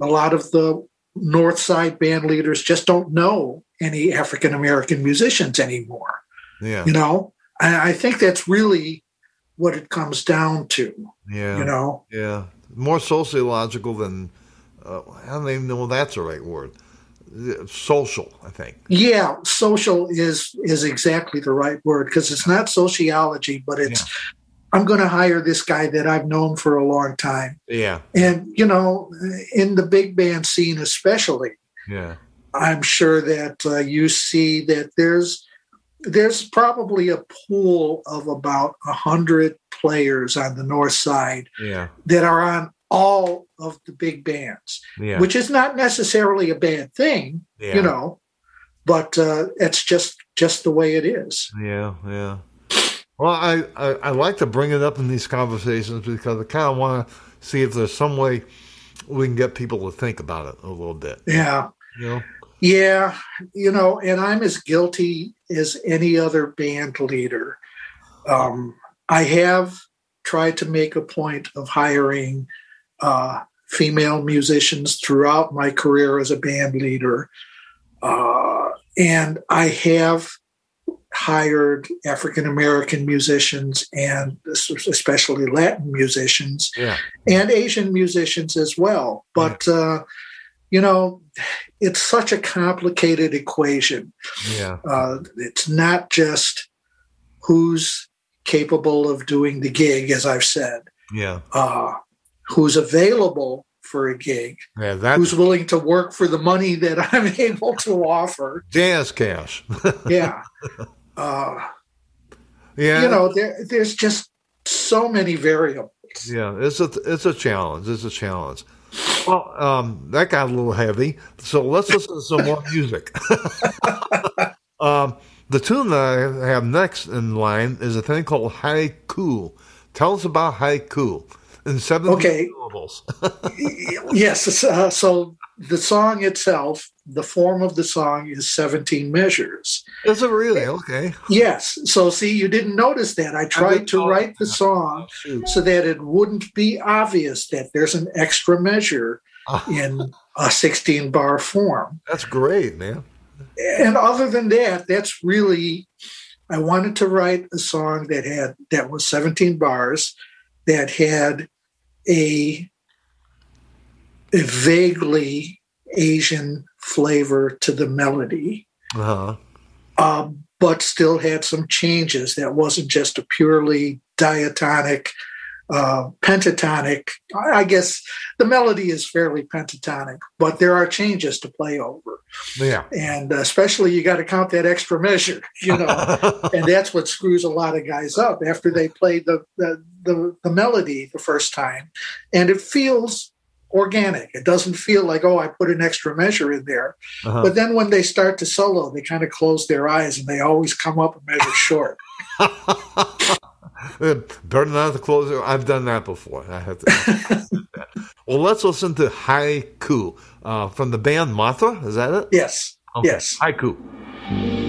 a lot of the North Side band leaders just don't know any African American musicians anymore. Yeah. You know, I, I think that's really what it comes down to. Yeah. You know? Yeah. More sociological than, uh, I don't even know if that's the right word social i think yeah social is is exactly the right word because it's not sociology but it's yeah. i'm going to hire this guy that i've known for a long time yeah and you know in the big band scene especially yeah i'm sure that uh, you see that there's there's probably a pool of about a hundred players on the north side yeah. that are on all of the big bands, yeah. which is not necessarily a bad thing, yeah. you know, but uh, it's just just the way it is. Yeah, yeah. Well, I, I, I like to bring it up in these conversations because I kind of want to see if there's some way we can get people to think about it a little bit. Yeah. You know? Yeah, you know, and I'm as guilty as any other band leader. Um, I have tried to make a point of hiring uh, female musicians throughout my career as a band leader. Uh, and I have hired African American musicians and especially Latin musicians yeah. and Asian musicians as well. But, yeah. uh, you know, it's such a complicated equation. Yeah. Uh, it's not just who's capable of doing the gig, as I've said. Yeah. Uh, who's available for a gig. Yeah, that's... Who's willing to work for the money that I'm able to offer? Jazz cash. yeah. Uh, yeah. You know, there, there's just so many variables. Yeah, it's a it's a challenge. It's a challenge. Well, um, that got a little heavy, so let's listen to some more music. um, the tune that I have next in line is a thing called haiku. Tell us about haiku in seven okay. syllables. yes, uh, so the song itself, the form of the song is 17 measures. Is it really? Okay. Yes. So, see, you didn't notice that. I tried I to write the oh, song oh, so that it wouldn't be obvious that there's an extra measure oh. in a 16 bar form. That's great, man. And other than that, that's really, I wanted to write a song that had, that was 17 bars, that had a a vaguely Asian flavor to the melody, uh-huh. um, but still had some changes. That wasn't just a purely diatonic, uh, pentatonic. I guess the melody is fairly pentatonic, but there are changes to play over. Yeah, and especially you got to count that extra measure, you know, and that's what screws a lot of guys up after they play the, the the the melody the first time, and it feels organic. It doesn't feel like, oh, I put an extra measure in there. Uh-huh. But then when they start to solo, they kind of close their eyes and they always come up a measure short. Better not to close it. I've done that before. I have to. well, let's listen to Haiku uh, from the band Mothra. Is that it? Yes. Okay. Yes. Haiku.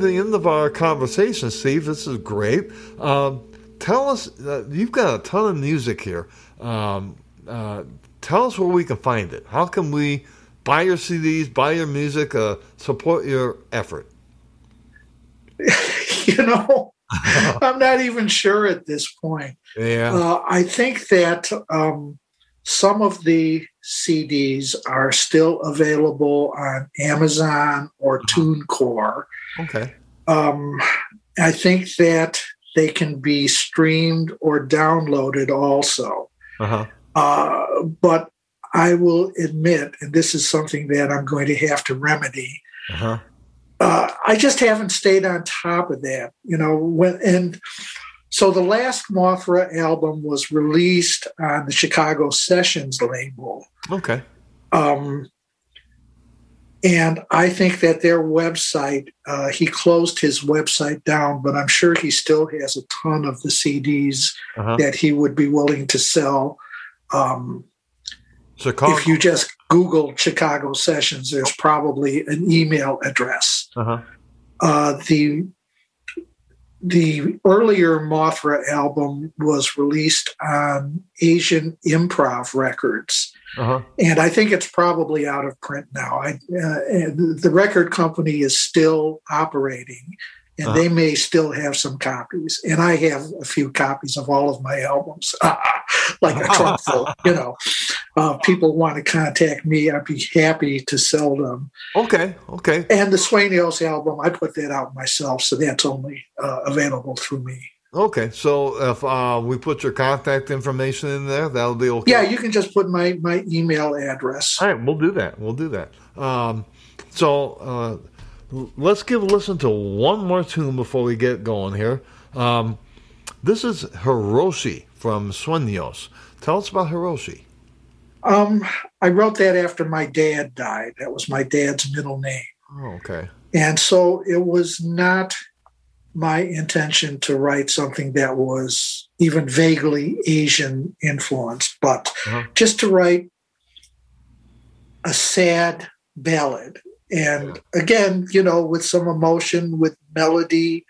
To the end of our conversation, Steve. This is great. Um, tell us, uh, you've got a ton of music here. Um, uh, tell us where we can find it. How can we buy your CDs, buy your music, uh, support your effort? you know, I'm not even sure at this point. Yeah. Uh, I think that um, some of the CDs are still available on Amazon or uh-huh. TuneCore. Okay. Um, I think that they can be streamed or downloaded also. Uh-huh. Uh, but I will admit, and this is something that I'm going to have to remedy. Uh-huh. Uh, I just haven't stayed on top of that, you know. When and so the last Mothra album was released on the Chicago Sessions label. Okay. Um, and I think that their website, uh, he closed his website down, but I'm sure he still has a ton of the CDs uh-huh. that he would be willing to sell. Um, Chicago. If you just Google Chicago Sessions, there's probably an email address. Uh-huh. Uh, the the earlier Mothra album was released on Asian Improv Records. Uh-huh. And I think it's probably out of print now. I, uh, the record company is still operating, and uh-huh. they may still have some copies. And I have a few copies of all of my albums, like a trunk full. You know, uh, people want to contact me, I'd be happy to sell them. Okay, okay. And the Sueños album, I put that out myself, so that's only uh, available through me. Okay, so if uh, we put your contact information in there, that'll be okay. Yeah, you can just put my my email address. All right, we'll do that. We'll do that. Um, so uh, let's give a listen to one more tune before we get going here. Um, this is Hiroshi from Sueños. Tell us about Hiroshi. Um, I wrote that after my dad died. That was my dad's middle name. Oh, okay. And so it was not my intention to write something that was even vaguely Asian influenced, but uh-huh. just to write a sad ballad and again, you know, with some emotion, with melody,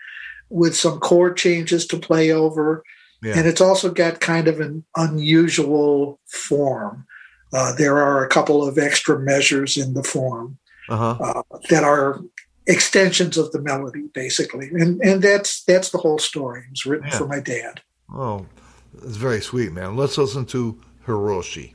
with some chord changes to play over. Yeah. And it's also got kind of an unusual form. Uh, there are a couple of extra measures in the form uh-huh. uh, that are extensions of the melody, basically, and and that's that's the whole story. It was written yeah. for my dad. Oh, it's very sweet, man. Let's listen to Hiroshi.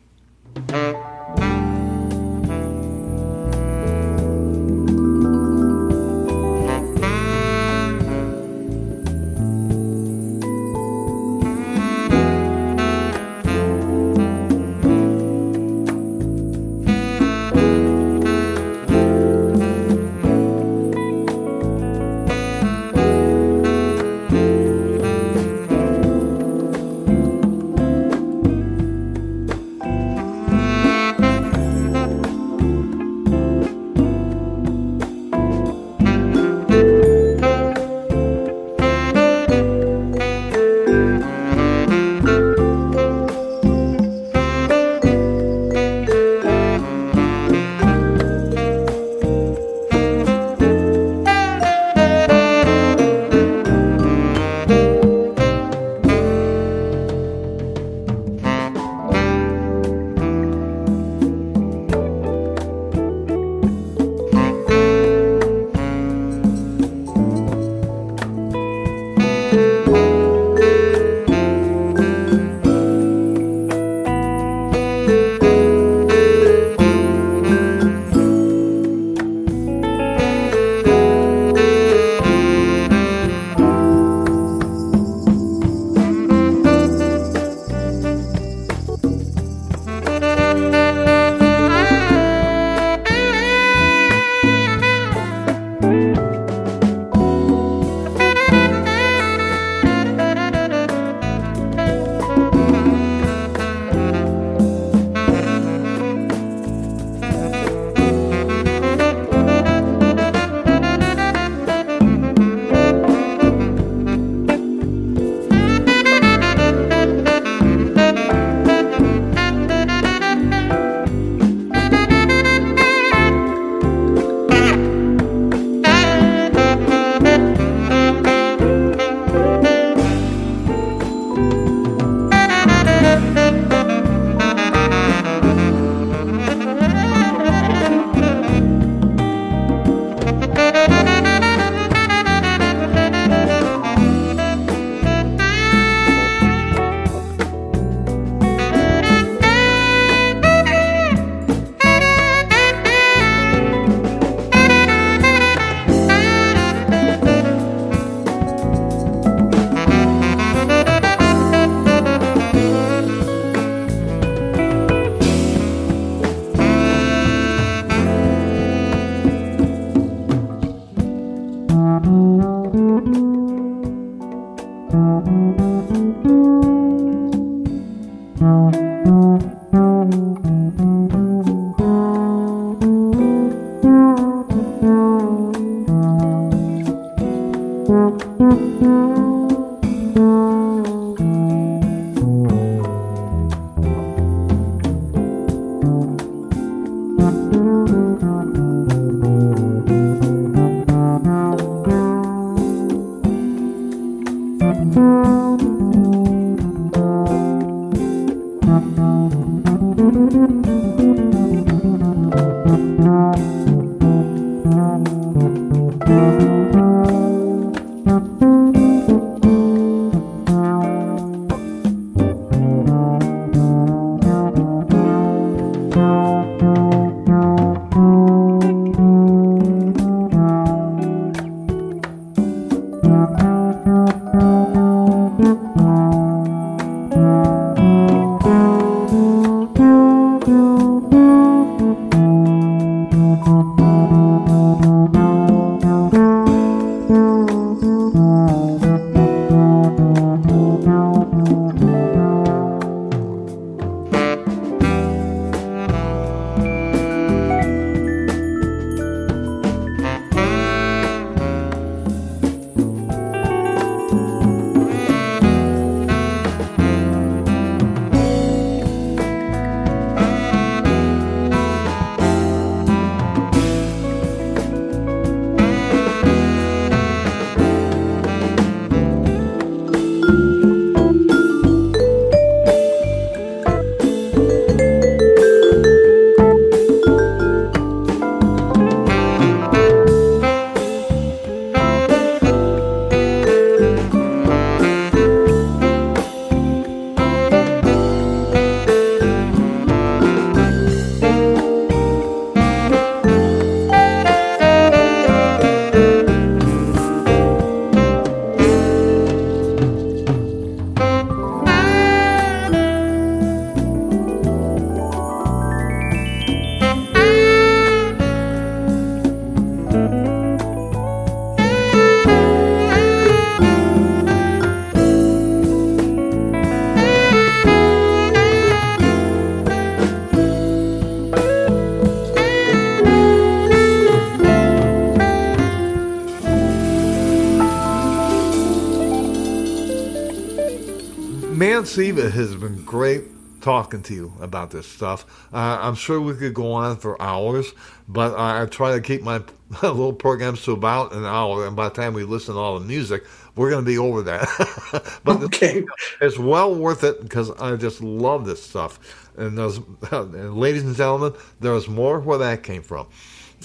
Steve, it has been great talking to you about this stuff. Uh, I'm sure we could go on for hours, but I try to keep my little programs to about an hour. And by the time we listen to all the music, we're going to be over that. but okay. it's well worth it because I just love this stuff. And, those, and ladies and gentlemen, there's more where that came from.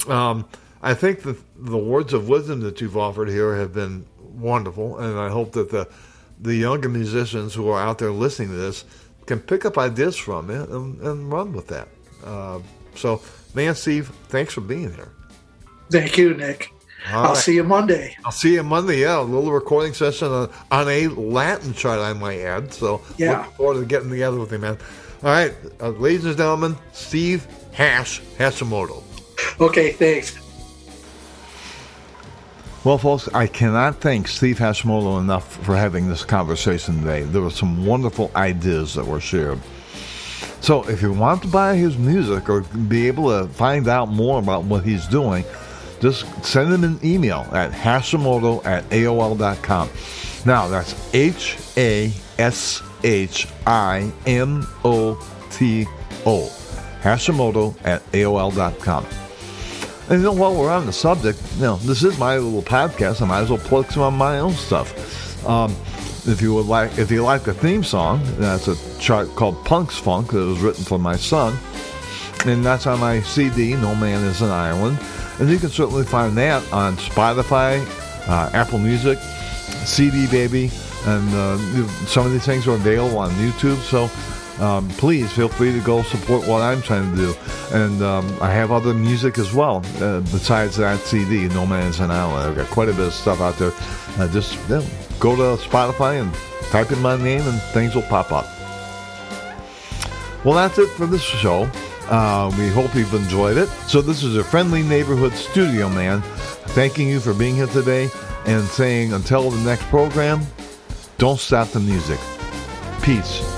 Um, I think the the words of wisdom that you've offered here have been wonderful, and I hope that the the younger musicians who are out there listening to this can pick up ideas from it and, and run with that. Uh, so, man, Steve, thanks for being here. Thank you, Nick. All I'll right. see you Monday. I'll see you Monday. Yeah, a little recording session on, on a Latin chart, I might add. So, yeah, looking forward to getting together with you, man. All right, uh, ladies and gentlemen, Steve Hash Hashimoto. Okay, thanks. Well, folks, I cannot thank Steve Hashimoto enough for having this conversation today. There were some wonderful ideas that were shared. So, if you want to buy his music or be able to find out more about what he's doing, just send him an email at hashimoto at AOL.com. Now, that's H A S H I M O T O. Hashimoto at AOL.com. And you know, while we're on the subject, you know, this is my little podcast. I might as well plug some of my own stuff. Um, if you would like, if you like the theme song, that's a chart called Punk's Funk that was written for my son, and that's on my CD, No Man Is an Island. And you can certainly find that on Spotify, uh, Apple Music, CD Baby, and uh, some of these things are available on YouTube. So um, please feel free to go support what I'm trying to do. And um, I have other music as well uh, besides that CD, No Man's an Island. I've got quite a bit of stuff out there. Uh, just go to Spotify and type in my name, and things will pop up. Well, that's it for this show. Uh, we hope you've enjoyed it. So, this is a friendly neighborhood studio man thanking you for being here today and saying until the next program, don't stop the music. Peace.